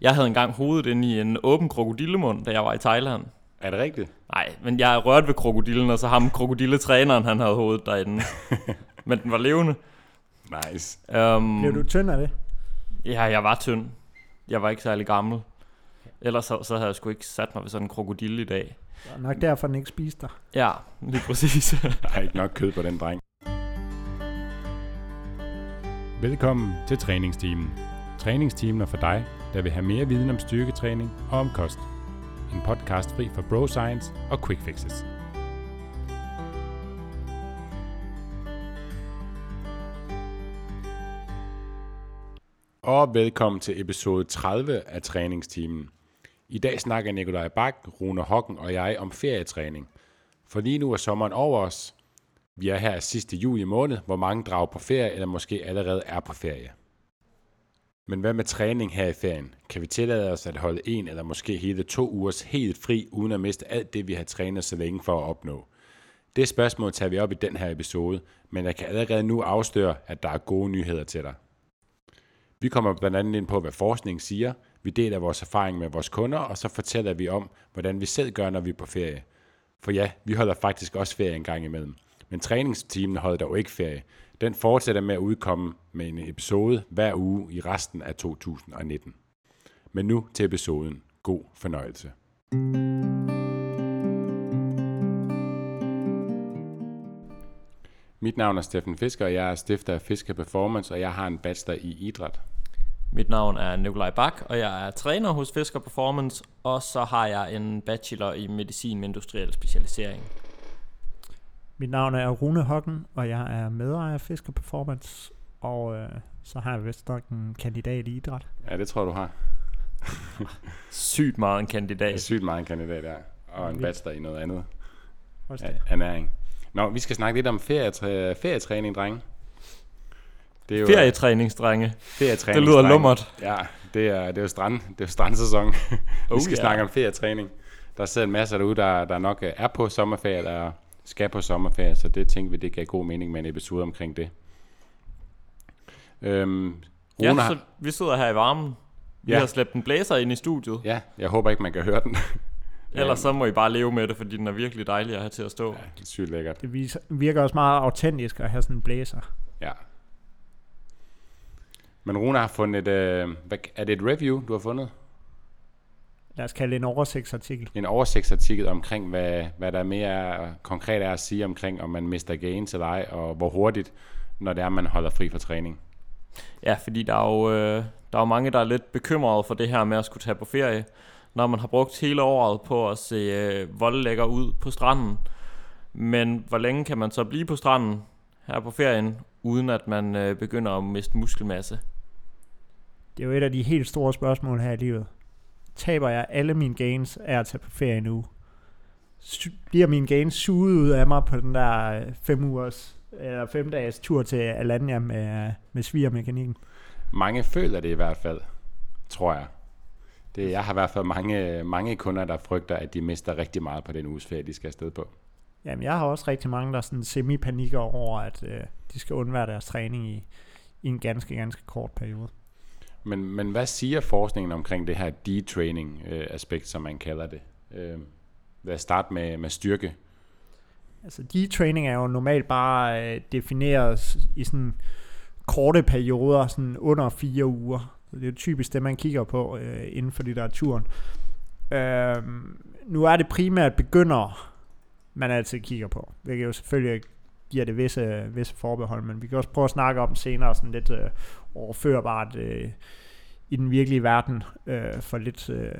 Jeg havde engang hovedet inde i en åben krokodillemund, da jeg var i Thailand. Er det rigtigt? Nej, men jeg rørte ved krokodillen, og så ham krokodilletræneren, han havde hovedet derinde. men den var levende. Nice. Um, Blev du tynd af det? Ja, jeg var tynd. Jeg var ikke særlig gammel. Ellers så, så havde jeg sgu ikke sat mig ved sådan en krokodille i dag. Det var nok derfor, den ikke spiste dig. Ja, lige præcis. Der er ikke nok kød på den dreng. Velkommen til træningsteamen. Træningsteamen er for dig, der vil have mere viden om styrketræning og om kost. En podcast fri for bro science og quick fixes. Og velkommen til episode 30 af træningstimen. I dag snakker Nikolaj Bak, Rune Hocken og jeg om ferietræning. For lige nu er sommeren over os. Vi er her sidste juli måned, hvor mange drager på ferie eller måske allerede er på ferie. Men hvad med træning her i ferien? Kan vi tillade os at holde en eller måske hele to ugers helt fri, uden at miste alt det, vi har trænet så længe for at opnå? Det spørgsmål tager vi op i den her episode, men jeg kan allerede nu afsløre, at der er gode nyheder til dig. Vi kommer blandt andet ind på, hvad forskningen siger, vi deler vores erfaring med vores kunder, og så fortæller vi om, hvordan vi selv gør, når vi er på ferie. For ja, vi holder faktisk også ferie en gang imellem. Men træningsteamen holder dog ikke ferie. Den fortsætter med at udkomme med en episode hver uge i resten af 2019. Men nu til episoden. God fornøjelse. Mit navn er Steffen Fisker, og jeg er stifter af Fisker Performance, og jeg har en bachelor i idræt. Mit navn er Nikolaj Bak, og jeg er træner hos Fisker Performance, og så har jeg en bachelor i medicin med industriel specialisering. Mit navn er Rune Hocken, og jeg er medejer af Fisker Performance, og øh, så har jeg vist nok en kandidat i idræt. Ja, det tror du har. Sygt meget en Det er kandidat. sygt meget en kandidat der, og en bachelor i noget andet. Ja, ernæring. Nå, vi skal snakke lidt om ferietræ- ferietræning, drenge. Det er jo Ferietræningsdrenge. ferietræning. Det lyder drenge. lummert. Ja, det er, det er jo strand, det er jo strandsæson. vi Oh, skal ja. snakke om ferietræning. Der sidder en masse derude, der, der nok er på sommerferie, der skal på sommerferie, så det tænkte vi, det gav god mening med en episode omkring det. Øhm, Ja, Rune har, så vi sidder her i varmen. Vi Ja. har slæbt en blæser ind i studiet. ja, jeg håber ikke, man kan høre den. Ellers så må I bare leve med det, fordi den er virkelig dejlig at have til at stå. Ja, det er sygt lækkert. Det virker også meget autentisk at have sådan en blæser. Ja. Men Rune har fundet, øh, hvad, er det et review, du har fundet? Lad os kalde det en oversigtsartikel. en oversigtsartikel omkring, hvad, hvad der mere er, konkret er at sige omkring, om man mister gains eller ej, og hvor hurtigt, når det er, man holder fri for træning. Ja, fordi der er jo, øh, der er jo mange, der er lidt bekymrede for det her med at skulle tage på ferie. Når man har brugt hele året på at se øh, voldlægger ud på stranden. Men hvor længe kan man så blive på stranden her på ferien, uden at man øh, begynder at miste muskelmasse? Det er jo et af de helt store spørgsmål her i livet. Taber jeg alle mine gains af at tage på ferie nu? Bliver mine gains suget ud af mig på den der øh, fem ugers eller fem dages tur til Alanya med, med svigermekanikken? Mange føler det i hvert fald, tror jeg. Det, jeg har i hvert fald mange, mange kunder, der frygter, at de mister rigtig meget på den uges ferie, de skal afsted på. Jamen, jeg har også rigtig mange, der sådan semi-panikker over, at øh, de skal undvære deres træning i, i en ganske, ganske kort periode. Men, men hvad siger forskningen omkring det her detraining-aspekt, øh, som man kalder det? Øh, lad os starte med, med styrke. Altså, detraining er jo normalt bare øh, defineret i sådan korte perioder, sådan under fire uger. Så det er jo typisk det, man kigger på øh, inden for litteraturen. Øh, nu er det primært begynder, man altid kigger på, hvilket jo selvfølgelig giver det visse, visse forbehold, men vi kan også prøve at snakke om senere sådan lidt øh, overførbart øh, i den virkelige verden øh, for lidt øh,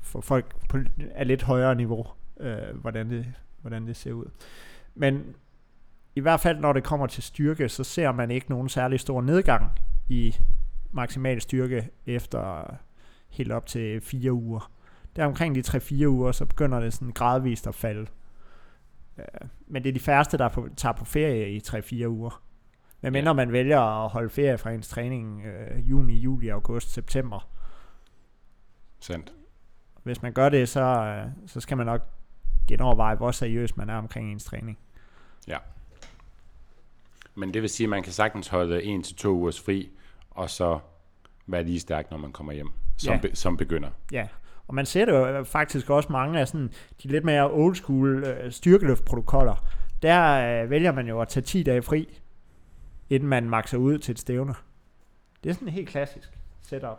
for folk på af lidt højere niveau, øh, hvordan, det, hvordan det ser ud. Men i hvert fald når det kommer til styrke, så ser man ikke nogen særlig stor nedgang i maksimal styrke efter helt op til fire uger. Der omkring de 3-4 uger, så begynder det sådan gradvist at falde. Øh, men det er de færreste, der tager på ferie i 3-4 uger. Men mindre Ja. man vælger at holde ferie fra ens træning øh, juni, juli, august, september. Sandt. Hvis man gør det, så, øh, så skal man nok genoverveje, hvor seriøs man er omkring ens træning. Men det vil sige, at man kan sagtens holde en til to ugers fri, og så være lige stærk, når man kommer hjem. som, Ja. be, som begynder. Ja, og man ser det jo faktisk også mange af sådan, de lidt mere old school øh, styrkeløftprotokoller. Der øh, vælger man jo at tage 10 dage fri, inden man makser ud til et stævne. Det er sådan helt klassisk setup.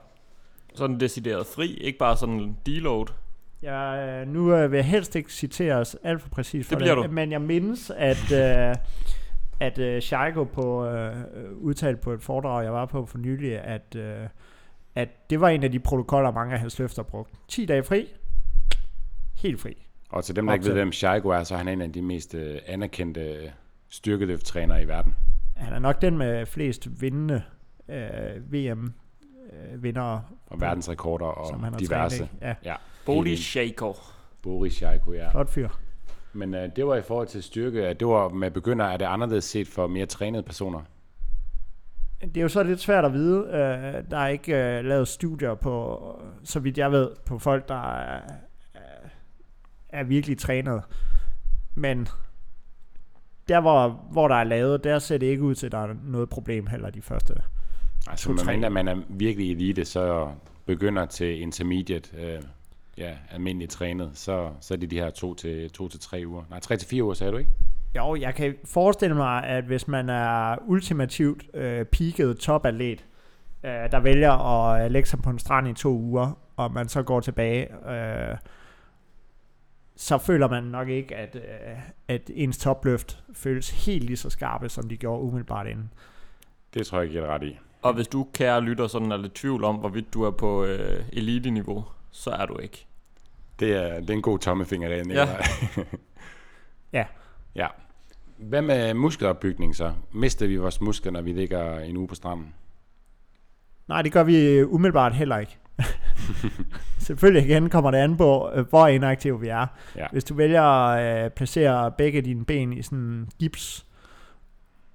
Sådan decideret fri, ikke bare sådan en deload. Jeg, øh, nu øh, vil jeg helst ikke citere os alt for præcis for Det du. men jeg mindes, at, øh, at øh, Scheiko på, øh, udtalte på et foredrag, jeg var på for nylig, at, øh, at det var en af de protokoller, mange af hans løfter brugte. 10 dage fri, helt fri. Og til dem, der ikke ved, hvem Shaiko er, så er han en af de mest øh, anerkendte styrkeløfttrænere i verden. Han er nok den med flest vindende øh, VM-vindere, Og verdensrekorder og som han har diverse. trænet. Ja, Bodi enig. Shaker. Boris Shaiko, ja. flot fyr. Men øh, det var i forhold til styrke, at det var med begynder, er det anderledes set for mere trænede personer? Det er jo så lidt svært at vide. Øh, der er ikke øh, lavet studier på, så vidt jeg ved, på folk, der er, er- er virkelig trænet. Men der, hvor, hvor der er lavet, der ser det ikke ud til, at der er noget problem heller de første. Altså, medmindre man er virkelig elite, så begynder til intermediate, øh, ja, almindeligt trænet, så, så er det de her to til, to til tre uger. Nej, tre til fire uger, sagde du ikke? Jo, jeg kan forestille mig, at hvis man er ultimativt øh, peaket topatlet, øh, der vælger at øh, lægge sig på en strand i to uger, og man så går tilbage, øh, så føler man nok ikke, at, øh, at ens topløft føles helt lige så skarpe, som de gjorde umiddelbart inden. Det tror jeg ikke, jeg er ret i. Og hvis du, kære lytter, sådan er lidt tvivl om, hvorvidt du er på øh, elite-niveau, så er du ikke. Det er, det er en god tommefinger, der Ja. Ja. ja. Hvad med muskelopbygning så? Mister vi vores muskler, når vi ligger en uge på stranden? Nej, det gør vi umiddelbart heller ikke. Selvfølgelig igen kommer det an på, øh, hvor inaktiv vi er. Ja. Hvis du vælger at øh, placere begge dine ben i sådan en gips,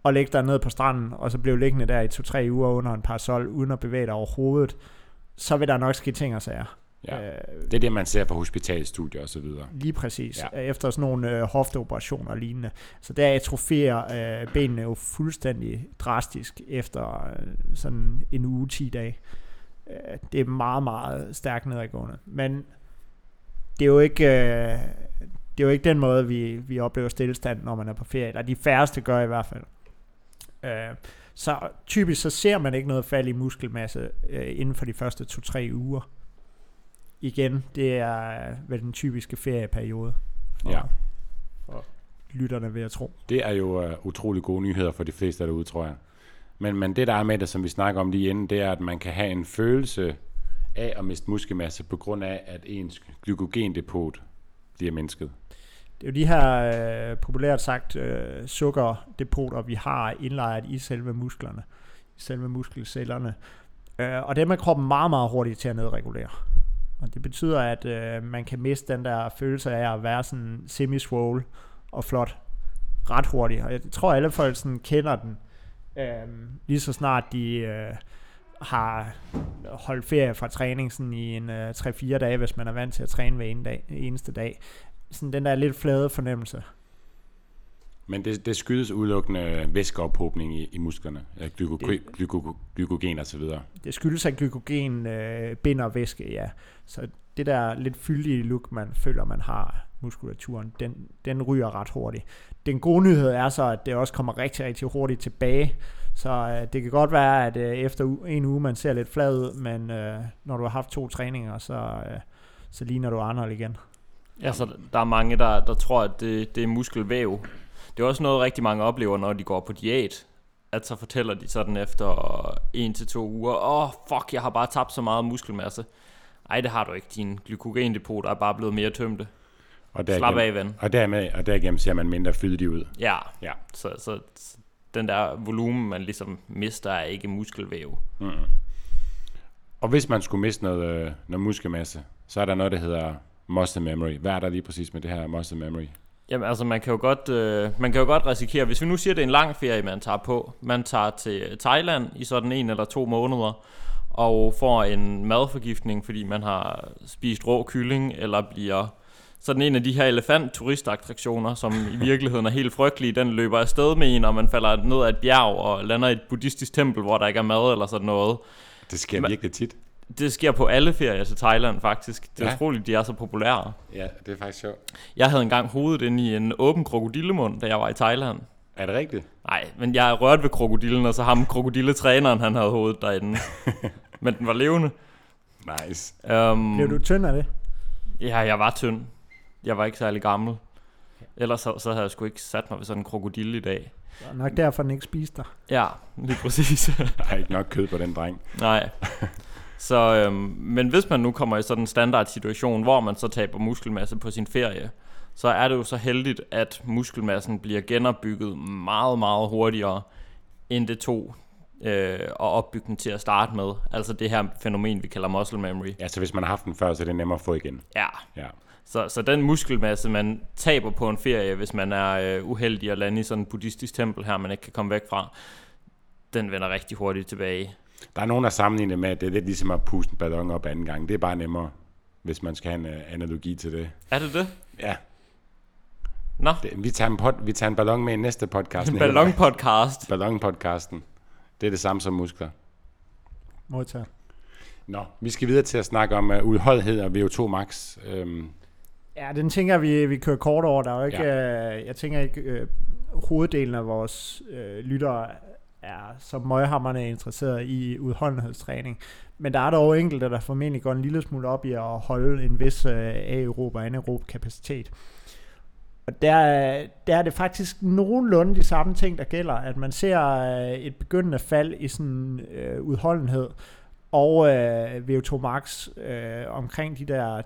og lægge dig ned på stranden, og så blive liggende der i to-tre uger under en parasol, uden at bevæge dig overhovedet, så vil der nok ske ting og sager. Ja. Øh, Det er det, man ser på hospitalstudier og så videre. Lige præcis. Ja. Ja. Efter sådan nogle øh, hofteoperationer og lignende. Så der atrofierer øh, benene jo fuldstændig drastisk efter øh, sådan en uge, 10 dage. Øh, det er meget, meget stærkt nedadgående. Men det er jo ikke... Øh, det er jo ikke den måde, vi, vi oplever stillestand, når man er på ferie. Eller de færreste gør i hvert fald. Øh, så typisk så ser man ikke noget fald i muskelmasse øh, inden for de første 2-3 uger. Igen, det er vel den typiske ferieperiode for, Ja. for lytterne, vil jeg tro. Det er jo uh, utrolig gode nyheder for de fleste derude, tror jeg. Men, men det, der er med det, som vi snakker om lige inden, det er, at man kan have en følelse af at miste muskelmasse på grund af, at ens glykogendepot bliver mindsket. Det er jo de her, øh, populært sagt, øh, sukkerdepoter, vi har indlejret i selve musklerne, i selve muskelcellerne. Øh, og dem er kroppen meget, meget hurtigt til at nedregulere. Og det betyder, at øh, man kan miste den der følelse af at være sådan semi og flot ret hurtigt. Og jeg tror, alle folk sådan kender den. Øh, lige så snart de øh, har holdt ferie fra træning sådan i en øh, 3-4 dage, hvis man er vant til at træne hver ene dag, eneste dag. Sådan den der lidt flade fornemmelse. Men det, det skyldes udelukkende væskeophobning i, i musklerne, øh, glyko, Det- glyko, glykogen og så videre. Det skyldes, at glykogen øh, binder væske, ja. Så det der lidt fyldige look, man føler, man har muskulaturen, den, den ryger ret hurtigt. Den gode nyhed er så, at det også kommer rigtig, rigtig hurtigt tilbage. Så øh, det kan godt være, at øh, efter en uge, man ser lidt flad ud, men øh, når du har haft to træninger, så, øh, så ligner du Arnold igen. Ja, så der er mange, der, der tror, at det, det er muskelvæv. Det er også noget, rigtig mange oplever, når de går på diæt. At så fortæller de sådan efter en til to uger, åh, oh, fuck, jeg har bare tabt så meget muskelmasse. Ej, det har du ikke. Din glykogendepot er bare blevet mere tømte. Og Slap af, ven. Og, dermed, og derigennem ser man mindre fyldig ud. Ja, Ja. så, så, så den der volumen, man ligesom mister, er ikke muskelvæv. Mm. Og hvis man skulle miste noget, øh, noget muskelmasse, så er der noget, der hedder muscle memory. Hvad er der lige præcis med det her muscle memory? Jamen altså, man kan jo godt, øh, man kan jo godt risikere, hvis vi nu siger, at det er en lang ferie, man tager på. Man tager til Thailand i sådan en eller to måneder, og får en madforgiftning, fordi man har spist rå kylling, eller bliver sådan en af de her elefant-turistattraktioner, som i virkeligheden er helt frygtelige, den løber afsted med en, og man falder ned ad et bjerg og lander i et buddhistisk tempel, hvor der ikke er mad eller sådan noget. Det sker Men- virkelig tit. Det sker på alle ferier til Thailand faktisk. Det er Ja. ja. utroligt, de er så populære. Ja, det er faktisk sjovt. Jeg havde engang hovedet inde i en åben krokodillemund, da jeg var i Thailand. Er det rigtigt? Nej, men jeg rørte ved krokodillen, og så ham krokodilletræneren, han havde hovedet derinde. men den var levende. Nice. Um, Blev du tynd af det? Ja, jeg var tynd. Jeg var ikke særlig gammel. Ellers så, så havde jeg sgu ikke sat mig ved sådan en krokodille i dag. Det var nok derfor, den ikke spiste dig. Ja, lige præcis. Der er ikke nok kød på den dreng. Nej. Så, øhm, men hvis man nu kommer i sådan en standard situation, hvor man så taber muskelmasse på sin ferie, så er det jo så heldigt, at muskelmassen bliver genopbygget meget, meget hurtigere, end det tog øh, at opbygge den til at starte med. Altså det her fænomen, vi kalder muscle memory. Ja, så hvis man har haft den før, så er det nemmere at få igen. Ja, Ja. Så, så den muskelmasse, man taber på en ferie, hvis man er øh, uheldig at lande i sådan en buddhistisk tempel her, man ikke kan komme væk fra, den vender rigtig hurtigt tilbage. Der er nogen, der sammenligner med, at det er lidt ligesom at puste en ballon op anden gang. Det er bare nemmere, hvis man skal have en uh, analogi til det. Er det det? Ja, Nå, det, vi, tager en pod, vi tager en ballon med i næste podcast. en ballonpodcast. Ballonpodcasten. Det er det samme som muskler. Modtaget. Nå, vi skal videre til at snakke om uh, udholdenhed og VO2 max. Øhm, Ja, den tænker vi, vi kører kort over. Der er jo ikke, ja. øh, jeg tænker ikke, øh, hoveddelen af vores øh, lyttere er så møghammerne interesseret i udholdenhedstræning. Men der er dog enkelte, der formentlig går en lille smule op i at holde en vis øh, aerob og anaerob kapacitet. Og der, er- der er det faktisk nogenlunde de samme ting, der gælder, at man ser øh, et begyndende fald i sådan øh, udholdenhed, og øh, VO2 max øh, omkring de der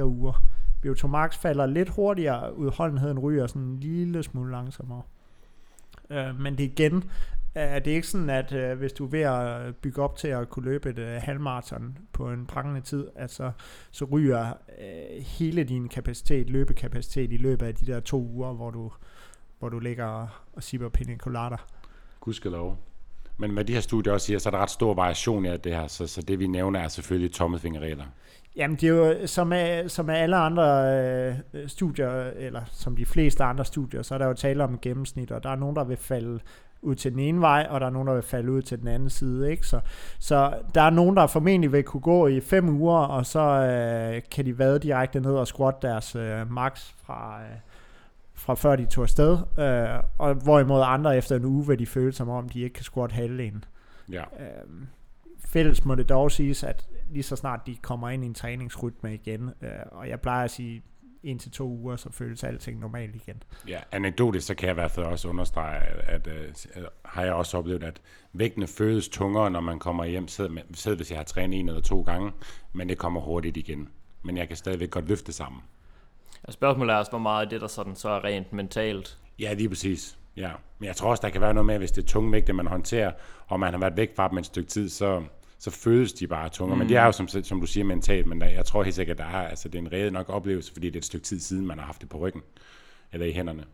3-4 uger. VO2 max falder lidt hurtigere, udholdenheden ryger sådan en lille smule langsommere. Øh, men det igen, er det ikke sådan, at øh, hvis du er ved at bygge op til at kunne løbe et øh, halvmarathon på en prangende tid, at så, så ryger øh, hele din kapacitet, løbekapacitet i løbet af de der to uger, hvor du, hvor du ligger og, sipper pina colada. gudskelov. Men hvad de her studier også siger, så er der ret stor variation i det her. Så, så det vi nævner er selvfølgelig tommelfingerregler. Jamen, det er jo som med, som med alle andre øh, studier, eller som de fleste andre studier, så er der jo tale om gennemsnit, og der er nogen, der vil falde ud til den ene vej, og der er nogen, der vil falde ud til den anden side. Ikke? Så, så der er nogen, der formentlig vil kunne gå i fem uger, og så øh, kan de vade direkte ned og squat deres øh, max fra, øh, fra før de tog afsted, øh, og hvorimod andre efter en uge vil de føle som om, de ikke kan squat halvdelen. Ja. Øhm, fælles må det dog siges, at lige så snart de kommer ind i en træningsrytme igen, øh, og jeg plejer at sige, en til to uger, så føles alting normalt igen. Ja, anekdotisk, så kan jeg i hvert fald også understrege, at, at, at har jeg også oplevet, at vægtene føles tungere, når man kommer hjem, selv, hvis jeg har trænet en eller to gange, men det kommer hurtigt igen. Men jeg kan stadigvæk godt løfte sammen. Og spørgsmålet er også, hvor meget af det, der sådan, så er rent mentalt. Ja, lige præcis. Ja. Men jeg tror også, der kan være noget med, hvis det er tunge vægte, man håndterer, og man har været væk fra dem et stykke tid, så, så føles de bare tungere. Mm. Men det er jo, som, som du siger, mentalt, men der, jeg tror helt sikkert, at der er, altså, det er en reel nok oplevelse, fordi det er et stykke tid siden, man har haft det på ryggen, eller i hænderne.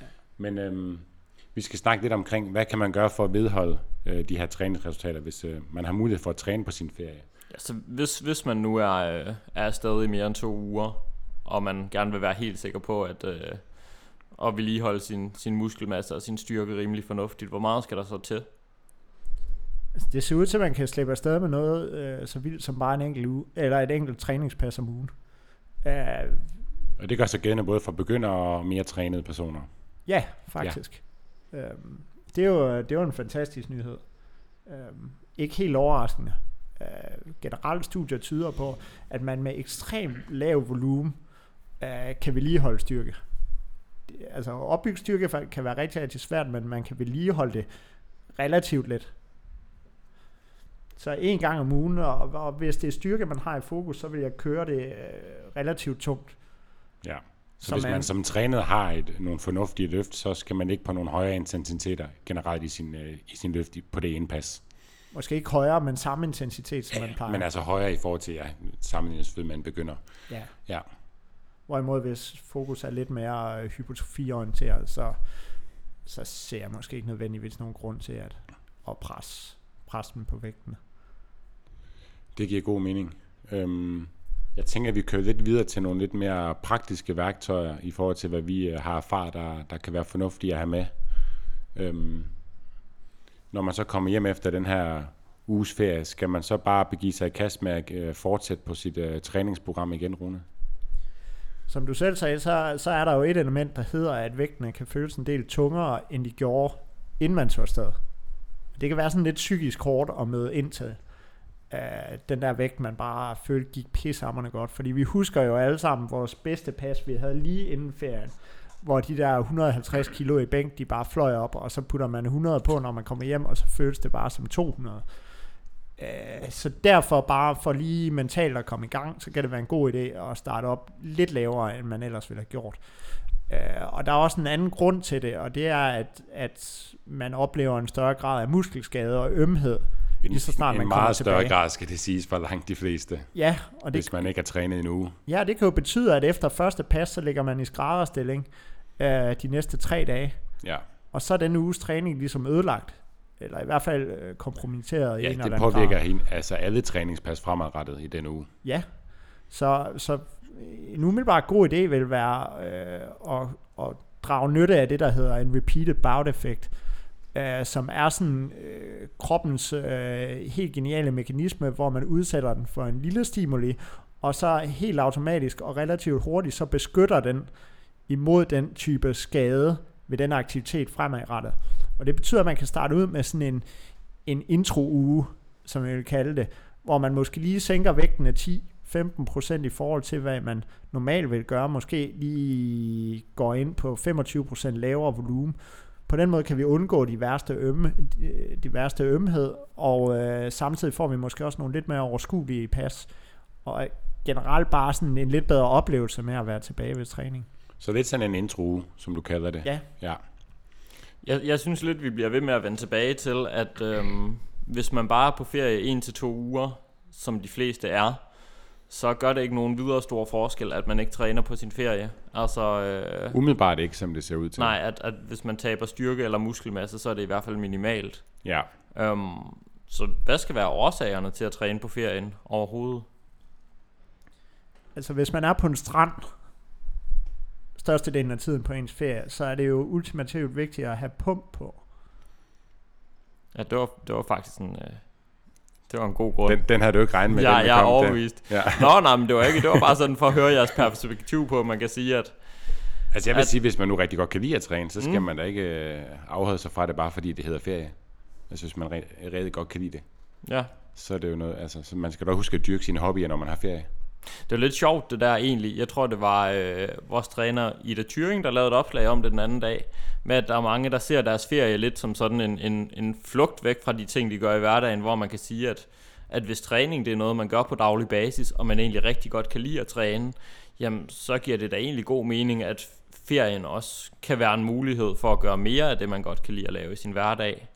Ja. Men øhm, vi skal snakke lidt omkring, hvad kan man gøre for at vedholde øh, de her træningsresultater, hvis øh, man har mulighed for at træne på sin ferie. Ja, så hvis, hvis man nu er, øh, er afsted i mere end to uger, og man gerne vil være helt sikker på, at øh, at vedligeholde sin, sin muskelmasse og sin styrke rimelig fornuftigt, hvor meget skal der så til? Altså, det ser ud til, at man kan slippe afsted med noget øh, så vildt som bare en enkelt uge, eller et enkelt træningspas om ugen. Uh, Og det gør sig gældende både for begyndere og mere trænede personer. ja, faktisk. Ja. Um, det, er jo, det er jo en fantastisk nyhed. Um, ikke helt overraskende. Uh, generelt studier tyder på, at man med ekstremt lav volumen uh, kan vedligeholde styrke. Altså opbygge styrke kan være rigtig, rigtig svært, men man kan vedligeholde det relativt let. Så en gang om ugen, og, og hvis det er styrke, man har i fokus, så vil jeg køre det øh, relativt tungt. Ja. Så Som hvis er- man som trænet har et, nogle fornuftige løft, så skal man ikke på nogle højere intensiteter generelt i sin, øh, i sin løft på det ene pas. Måske ikke højere, men samme intensitet, som man plejer. Men altså højere i forhold til, ja, sammenlignet selvfølgelig en begynder. ja. Ja. Hvorimod hvis fokus er lidt mere øh, hypotrofiorienteret, så, så ser jeg måske ikke nødvendigvis nogen grund til at, at presse, presse dem på vægten. Det giver god mening. Øhm, jeg tænker, at vi kører lidt videre til nogle lidt mere praktiske værktøjer i forhold til, hvad vi øh, har erfaret, der, der kan være fornuftige at have med. Øhm, når man så kommer hjem efter den her uges ferie, skal man så bare begive sig i kast med at øh, fortsætte på sit øh, træningsprogram igen, Rune? Som du selv sagde, så, så er der jo et element, der hedder, at vægtene kan føles en del tungere, end de gjorde, inden man tog afsted. Det kan være sådan lidt psykisk hårdt at møde ind til uh, den der vægt, man bare følte gik pissehammerne godt. Fordi vi husker jo alle sammen vores bedste pas, vi havde lige inden ferien, hvor de der 150 kilo i bænk, de bare fløj op, og så putter man 100 på, når man kommer hjem, og så føles det bare som 200. Uh, øh, så derfor bare for lige mentalt at komme i gang, så kan det være en god idé at starte op lidt lavere, end man ellers ville have gjort. Uh, og der er også en anden grund til det, og det er, at, at man oplever en større grad af muskelskade og ømhed, En, lige så snart en man kommer meget større tilbage. grad, skal det siges, for langt de fleste, Ja, og det, hvis man ikke har trænet en uge. ja, det kan jo betyde, at efter første pas, så ligger man i skrædderstilling uh, de næste tre dage, Ja, og så er den uges træning ligesom ødelagt, eller i hvert fald øh, kompromitteret i ja en eller det anden påvirker grad. hende, altså alle træningspas fremadrettet i den uge. Ja, så, så en umiddelbart god idé vil være øh, at, at drage nytte af det, der hedder en repeated bout effect, øh, som er sådan øh, kroppens øh, helt geniale mekanisme, hvor man udsætter den for en lille stimuli, og så helt automatisk og relativt hurtigt, så beskytter den imod den type skade ved den aktivitet fremadrettet. Og det betyder, at man kan starte ud med sådan en, en intro-uge, som jeg vil kalde det, hvor man måske lige sænker vægten af 10-15% i forhold til, hvad man normalt vil gøre. Måske lige går ind på 25% lavere volumen. På den måde kan vi undgå de værste, ømme, de værste ømhed, og øh, samtidig får vi måske også nogle lidt mere overskuelige pas. Og generelt bare sådan en lidt bedre oplevelse med at være tilbage ved træning. Så lidt sådan en intro, som du kalder det. Ja. ja. Jeg, jeg synes lidt, vi bliver ved med at vende tilbage til, at øhm, hvis man bare er på ferie en til to uger, som de fleste er, så gør det ikke nogen videre stor forskel, at man ikke træner på sin ferie. Altså, øh, Umiddelbart ikke, som det ser ud til. nej, at, at hvis man taber styrke eller muskelmasse, så er det i hvert fald minimalt. Ja. Øhm, så hvad skal være årsagerne til at træne på ferien overhovedet? Altså hvis man er på en strand, størstedelen af tiden på ens ferie, så er det jo ultimativt vigtigt at have pump på. Ja, det var, det var faktisk en, øh, det var en god grund. Den, den havde du ikke regnet med. ja, den jeg er den. overbevist. Ja. Nå, nej, men det var ikke, det var bare sådan for at høre jeres perspektiv på, at man kan sige, at Altså jeg vil At- sige, hvis man nu rigtig godt kan lide at træne, så skal Mm. man da ikke øh, afholde sig fra det, bare fordi det hedder ferie. Altså hvis man re- rigtig godt kan lide det, ja, så er det jo noget, altså så man skal da huske at dyrke sine hobbyer, når man har ferie det var lidt sjovt det der egentlig. Jeg tror, det var øh, vores træner Ida Thuring, der lavede et opslag om det den anden dag, med at der er mange, der ser deres ferie lidt som sådan en, en, en flugt væk fra de ting, de gør i hverdagen, hvor man kan sige, at, at hvis træning det er noget, man gør på daglig basis, og man egentlig rigtig godt kan lide at træne, jamen så giver det da egentlig god mening, at ferien også kan være en mulighed for at gøre mere af det, man godt kan lide at lave i sin hverdag.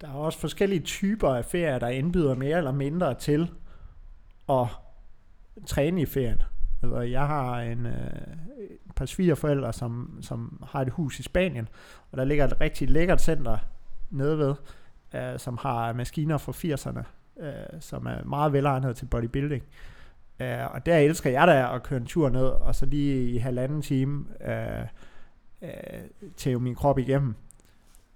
Der er også forskellige typer af ferier, der indbyder mere eller mindre til at træne i ferien. Altså, jeg har en, øh, et par svigerforældre, som, som har et hus i Spanien, og der ligger et rigtig lækkert center nede ved, øh, som har maskiner fra 80'erne, øh, som er meget velegnet til bodybuilding. Øh, og der elsker jeg da at køre en tur ned, og så lige i halvanden time øh, øh, tæve min krop igennem.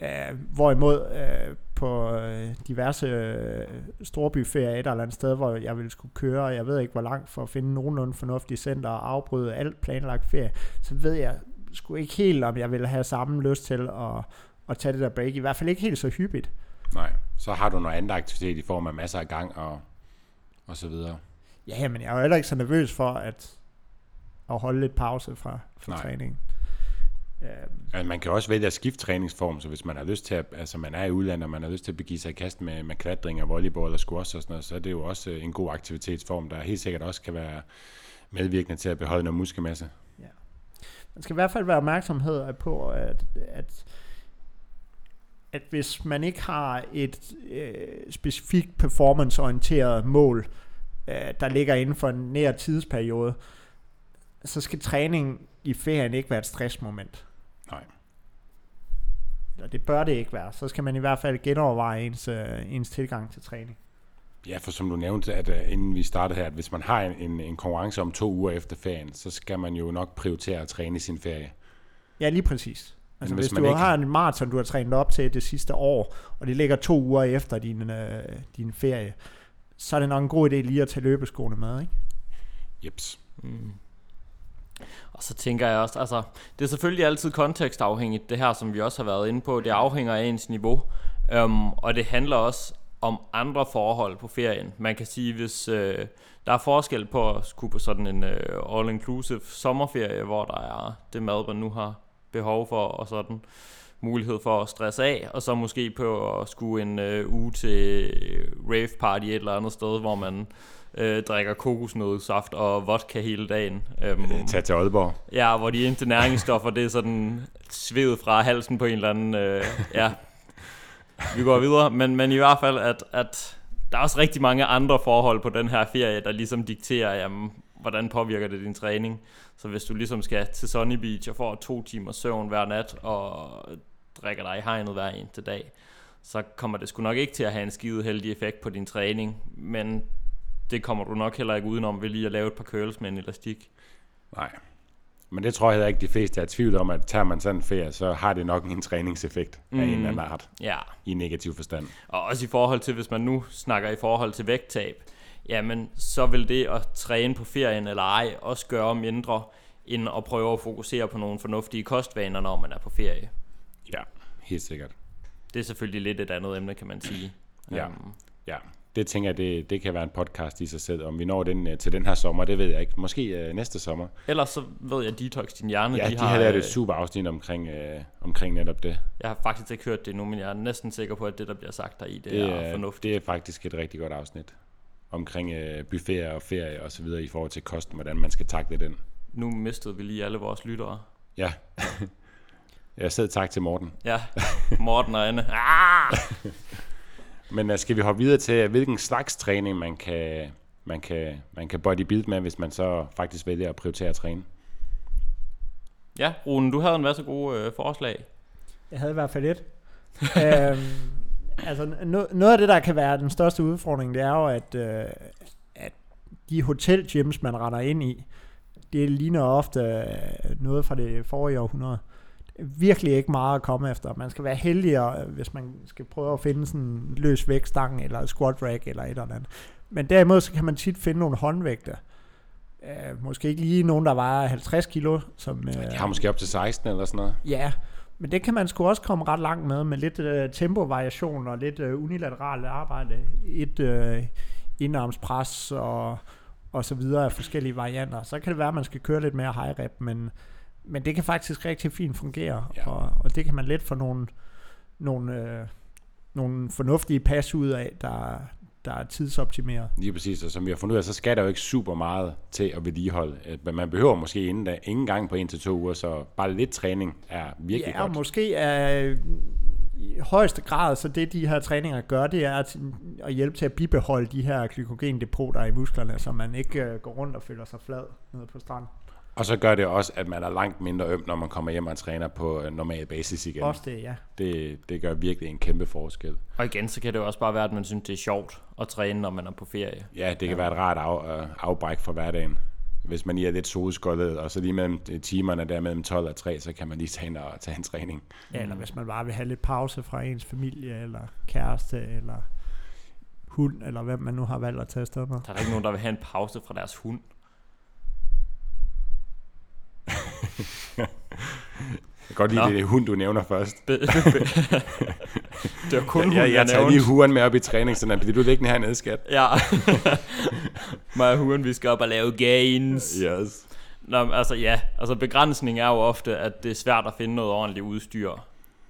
Øh, hvorimod øh, på øh, diverse øh, storbyferier et eller andet sted, hvor jeg ville skulle køre, og jeg ved ikke hvor langt for at finde nogenlunde fornuftige center og afbryde alt planlagt ferie, så ved jeg sgu ikke helt, om jeg ville have samme lyst til at, at tage det der break. I hvert fald ikke helt så hyppigt. Nej, så har du noget andet aktivitet i form af masser af gang og, og så videre. Ja, men jeg er jo heller ikke så nervøs for at, at holde lidt pause fra, fra Nej. træningen. Øh, Altså, man kan også vælge at skifte træningsform, så hvis man har lyst til at, altså man er i udlandet, og man har lyst til at begive sig i kast med, med klatring og volleyball og squash og sådan noget, så er det jo også øh, en god aktivitetsform, der helt sikkert også kan være medvirkende til at beholde noget muskelmasse. Ja. Man skal i hvert fald være opmærksomhed på, at, at, at hvis man ikke har et øh, specifikt performanceorienteret mål, øh, der ligger inden for en nær tidsperiode, så skal træning i ferien ikke være et stressmoment. Nej. Eller det bør det ikke være. Så skal man i hvert fald genoverveje ens, øh, ens tilgang til træning. Ja, for som du nævnte, at uh, inden vi startede her, at hvis man har en, en, en konkurrence om to uger efter ferien, så skal man jo nok prioritere at træne i sin ferie. Ja, lige præcis. Altså, Men hvis, hvis du ikke- har en maraton, du har trænet op til det sidste år, og det ligger to uger efter din, øh, din ferie, så er det nok en god idé lige at tage løbeskoene med, ikke? Jeps. Mm. Og så tænker jeg også, altså, det er selvfølgelig altid kontekstafhængigt, det her, som vi også har været inde på. Det afhænger af ens niveau, um, og det handler også om andre forhold på ferien. Man kan sige, hvis øh, der er forskel på at skulle på sådan en øh, all-inclusive sommerferie, hvor der er det mad, man nu har behov for, og sådan mulighed for at stresse af, og så måske på at skulle en øh, uge til rave party et eller andet sted, hvor man øh, drikker kokosnødsaft og vodka hele dagen. Øhm, Tag til Aalborg. Ja, hvor de eneste næringsstoffer, det er sådan sved fra halsen på en eller anden, øh, ja, vi går videre, men, men i hvert fald, at, at der er også rigtig mange andre forhold på den her ferie, der ligesom dikterer, jamen, hvordan påvirker det din træning. Så hvis du ligesom skal til Sunny Beach og får to timer søvn hver nat, og drikker dig i hegnet hver eneste dag, så kommer det sgu nok ikke til at have en skide heldig effekt på din træning, men det kommer du nok heller ikke udenom ved lige at lave et par curls med en elastik. Nej. Men det tror jeg heller ikke, de fleste er i tvivl om, at tager man sådan en ferie, så har det nok en træningseffekt mm. af en eller anden art, Ja, i negativ forstand. Og også i forhold til, hvis man nu snakker i forhold til vægttab, jamen så vil det at træne på ferien eller ej også gøre mindre, end at prøve at fokusere på nogle fornuftige kostvaner, når man er på ferie. Ja, helt sikkert. Det er selvfølgelig lidt et andet emne, kan man sige. Ja. Øhm, Ja, det tænker jeg, det, det kan være en podcast i sig selv. Om vi når den øh, til den her sommer, det ved jeg ikke. Måske øh, næste sommer. ellers så ved jeg, at Detox Din Hjerne, Ja, de, de, har lavet øh, et super afsnit omkring, øh, omkring netop det. Jeg har faktisk ikke hørt det nu, men jeg er næsten sikker på, at det, der bliver sagt der i, det, Det, er er, fornuftigt. det er faktisk et rigtig godt afsnit. Omkring øh, buffeter og ferie og så videre i forhold til kosten, hvordan man skal takle den. Nu mistede vi lige alle vores lyttere. Ja. jeg sad tak til Morten. Ja, Morten og Anne. Ah! Men uh, skal vi hoppe videre til, hvilken slags træning man kan, man kan, man kan bodybuild med, hvis man så faktisk vælger at prioritere at træne? Ja, Rune, du havde en masse gode øh, forslag. Jeg havde i hvert fald et. øhm, altså, no, noget af det, der kan være den største udfordring, det er jo, at, øh, at de hotelgyms, man render ind i, det ligner ofte øh, noget fra det forrige århundrede. Er virkelig ikke meget at komme efter. Man skal være heldigere, hvis man skal prøve at finde sådan en løs vægtstang, eller squat rack, eller et eller andet. Men derimod, så kan man tit finde nogle håndvægte. Øh, måske ikke lige nogen, der vejer 50 kilo, som... Øh, De har måske op til 16 eller sådan noget. Ja, men det kan man sgu også komme ret langt med, med lidt øh, tempovariation og lidt øh, unilateralt arbejde. Et øh, indarmspres og, og så videre af forskellige varianter. Så kan det være, at man skal køre lidt mere high rep, men, men det kan faktisk rigtig fint fungere, Ja. og, og det kan man let få nogle, nogle, øh, nogle fornuftige pas ud af, der, der er tidsoptimeret. Lige præcis, og som vi har fundet ud af, så skal der jo ikke super meget til at vedligeholde. Øh, Men man behøver måske inden da, ingen gang på en til to uger, så bare lidt træning er virkelig Ja, godt. måske er i højeste grad, så det de her træninger gør, det er at, at hjælpe til at bibeholde de her glykogendepoter i musklerne, så man ikke øh, går rundt og føler sig flad nede på stranden. Og så gør det også, at man er langt mindre øm, når man kommer hjem og træner på øh, normal basis igen. Også det, ja. Det, det gør virkelig en kæmpe forskel. Og igen, så kan det jo også bare være, at man synes, det er sjovt at træne, når man er på ferie. Ja, det kan ja. være et rart af, øh, afbræk fra hverdagen. Hvis man lige er lidt solskoldet, og så lige mellem øh, timerne der mellem 12 og 3, så kan man lige tage ind og tage en træning. ja. Eller hvis man bare vil have lidt pause fra ens familie, eller kæreste, eller hund, eller hvem man nu har valgt at tage afsted med. Der er ikke nogen, der vil have en pause fra deres hund. Jeg kan godt lide Nå. det, det hund, du nævner først. Be- det var kun Jeg, hund, jeg, jeg tager nævnte. lige huren med op i træning, så bliver du liggende hernede, skat. Ja. Mig og huren, vi skal op og lave gains. Yes. Nå, altså ja, altså begrænsning er jo ofte, at det er svært at finde noget ordentligt udstyr.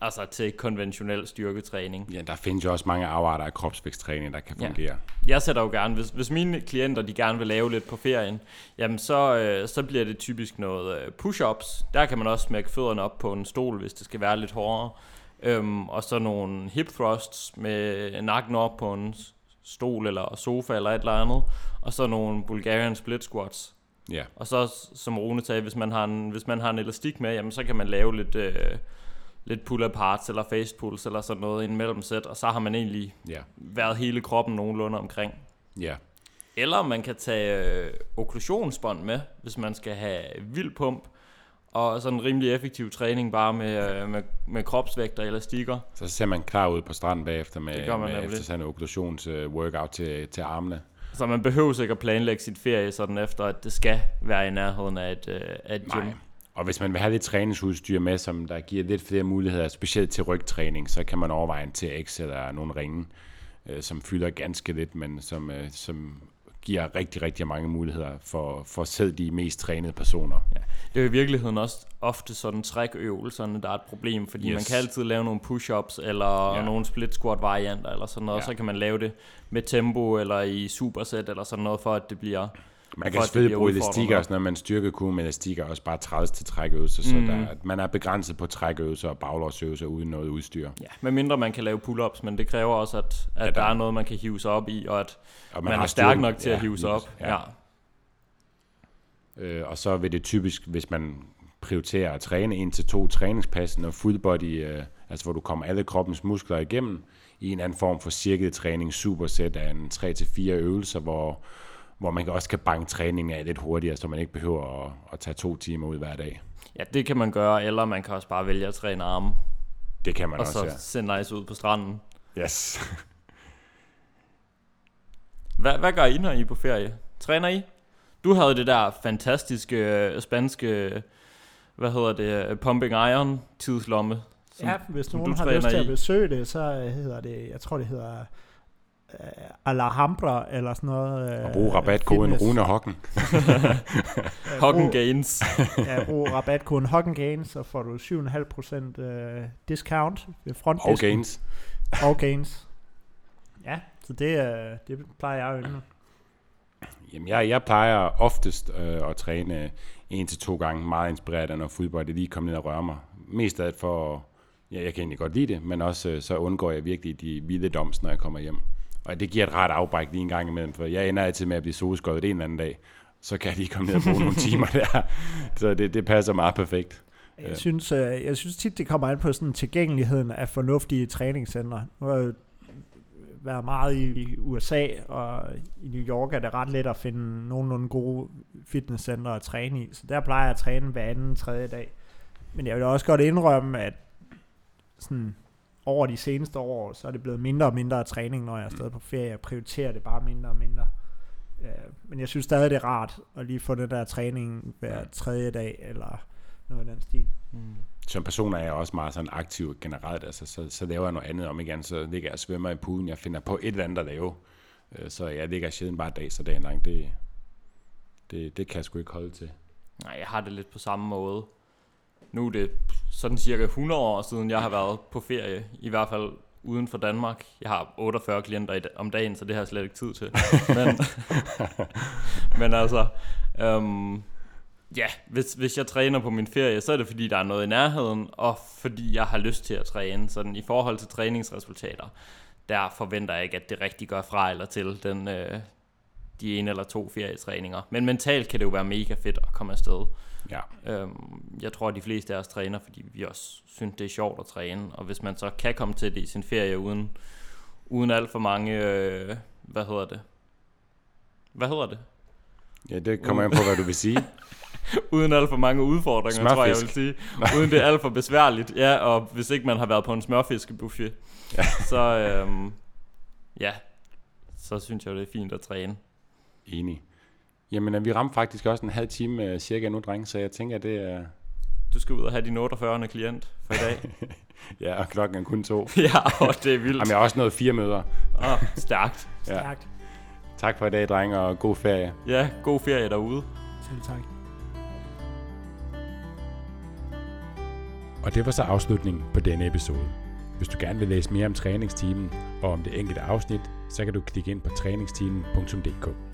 Altså til konventionel styrketræning. Ja, der findes jo også mange afarter af kropsvæksttræning, der kan Ja. fungere. Jeg sætter jo gerne, hvis, hvis mine klienter de gerne vil lave lidt på ferien, jamen så, øh, så bliver det typisk noget øh, push-ups. Der kan man også smække fødderne op på en stol, hvis det skal være lidt hårdere. Øhm, og så nogle hip thrusts med nakken op på en stol eller sofa eller et eller andet. Og så nogle Bulgarian split squats. Ja. Og så, som Rune sagde, hvis man har en, hvis man har en elastik med, jamen, så kan man lave lidt, øh, lidt pull-aparts eller face pulls eller sådan noget indimellem sæt, og så har man egentlig Ja. været hele kroppen nogenlunde omkring. Ja. Eller man kan tage øh, okklusionsbånd med, hvis man skal have vild pump. og sådan en rimelig effektiv træning bare med, øh, med, med kropsvægt og elastikker. Så ser man klar ud på stranden bagefter med, Det gør man med efter sådan en okklusions-workout til, til armene. Så man behøver ikke at planlægge sit ferie sådan efter, at det skal være i nærheden af et, øh, af et gym. Nej. Og hvis man vil have lidt træningsudstyr med, som der giver lidt flere muligheder, specielt til rygtræning, så kan man overveje en TX eller nogle ringe, øh, som fylder ganske lidt, men som, øh, som giver rigtig, rigtig mange muligheder for, for selv de mest trænede personer. Ja. Det er i virkeligheden også ofte sådan trækøvelserne, der er et problem, fordi yes. man kan altid lave nogle push-ups eller Ja. nogle split squat varianter eller sådan noget, Ja. så kan man lave det med tempo eller i superset eller sådan noget, for at det bliver... Man kan selvfølgelig bruge elastikker, også når man styrker kun med elastikker, også bare trædes til trækøvelser, så Mm. der, man er begrænset på trækøvelser og baglårsøvelser uden noget udstyr. Ja, medmindre man kan lave pull-ups, men det kræver også, at, at Ja, ja, der- der er noget, man kan hive sig op i, og at Og man, man er stærk styrken- nok til ja, at hive sig op. præcis. Ja. Øh, og så vil det typisk, hvis man prioriterer at træne en til to træningspas, når full body, øh, altså hvor du kommer alle kroppens muskler igennem, i en anden form for cirket træning, supersæt af en 3-4 øvelser, hvor, hvor man også kan banke træningen af lidt hurtigere, så man ikke behøver at, at tage to timer ud hver dag. ja, det kan man gøre, eller man kan også bare vælge at træne arme, Det kan man og også, så ja. se nice ud på stranden. Yes. Hvad, hvad gør I, når I er på ferie? Træner I? Du havde det der fantastiske øh, spanske, hvad hedder det, øh, pumping iron tidslomme. Som, Ja, hvis som nogen du har lyst til at i. besøge det, så øh, hedder det, jeg tror det hedder Alhambra eller sådan noget. Og øh, bruge rabatkoden fitness. Rune Hocken. Øh, brug- Gains. Ja, brug rabatkoden Hoggen Gains, så får du 7,5% øh, discount ved Og frontdisken. gains. Og gains. Ja, så det, øh, det plejer jeg at yndle. Jamen, jeg, jeg plejer oftest øh, at træne en til to gange, meget inspireret af, når fodbold det lige kommer ned og rører mig. Mest af det for, ja, jeg kan egentlig godt lide det, men også øh, så undgår jeg virkelig de vilde doms, når jeg kommer hjem. Og det giver et rart afbræk lige en gang imellem, for jeg ender altid med at blive solskåret en eller anden dag. Så kan jeg lige komme ned og bruge nogle timer der. Så det, det passer meget perfekt. Jeg synes, øh, jeg synes tit, det kommer an på sådan tilgængeligheden af fornuftige træningscentre. Nu har jeg været meget i USA, og i New York er det ret let at finde nogenlunde gode fitnesscentre at træne i. Så der plejer jeg at træne hver anden, tredje dag. Men jeg vil også godt indrømme, at sådan over de seneste år, så er det blevet mindre og mindre af træning, når jeg er afsted på ferie. Jeg prioriterer det bare mindre og mindre. Øh, Men jeg synes stadig, det er rart at lige få den der træning hver tredje dag, eller noget i den stil. Mm. Som person er jeg også meget sådan aktiv generelt, altså, så, så laver jeg noget andet om igen, så ligger jeg og svømmer i poolen, jeg finder på et eller andet at lave, Øh, så jeg ligger sjældent bare dag så dagen lang, det, det, det kan jeg sgu ikke holde til. Nej, jeg har det lidt på samme måde. Nu er det sådan cirka 100 år siden, jeg har været på ferie, i hvert fald uden for Danmark. Jeg har 48 klienter om dagen, så det har jeg slet ikke tid til. Men, men altså, øhm, ja, hvis, hvis jeg træner på min ferie, så er det fordi, der er noget i nærheden, og fordi jeg har lyst til at træne. Sådan i forhold til træningsresultater, der forventer jeg ikke, at det rigtig gør fra eller til den, øh, de en eller to ferietræninger. Men mentalt kan det jo være mega fedt at komme afsted. Ja, Øhm, jeg tror, at de fleste af os træner, fordi vi også synes, det er sjovt at træne. Og hvis man så kan komme til det i sin ferie uden, uden alt for mange... Øh, hvad hedder det? Hvad hedder det? ja det kommer an på, hvad du vil sige. uden alt for mange udfordringer, tror jeg, jeg vil Smørfisk. sige. Uden det er alt for besværligt. Ja, og hvis ikke man har været på en smørfiskebuffet, Ja. så... Øhm, ja, så synes jeg, det er fint at træne. Enig. Jamen, øh, vi ramte faktisk også en halv time øh, cirka nu, drenge, så jeg tænker, det er... Du skal ud og have din 48. klient for i dag. Ja, og klokken er kun to. ja, og det er vildt. Jamen, jeg har også nået fire møder. Ah, stærkt. Ja. Stærkt. Tak for i dag, drenge, og god ferie. Ja, god ferie derude. Selv tak. Og det var så afslutningen på denne episode. Hvis du gerne vil læse mere om træningsteamen og om det enkelte afsnit, så kan du klikke ind på træningsteamen.dk.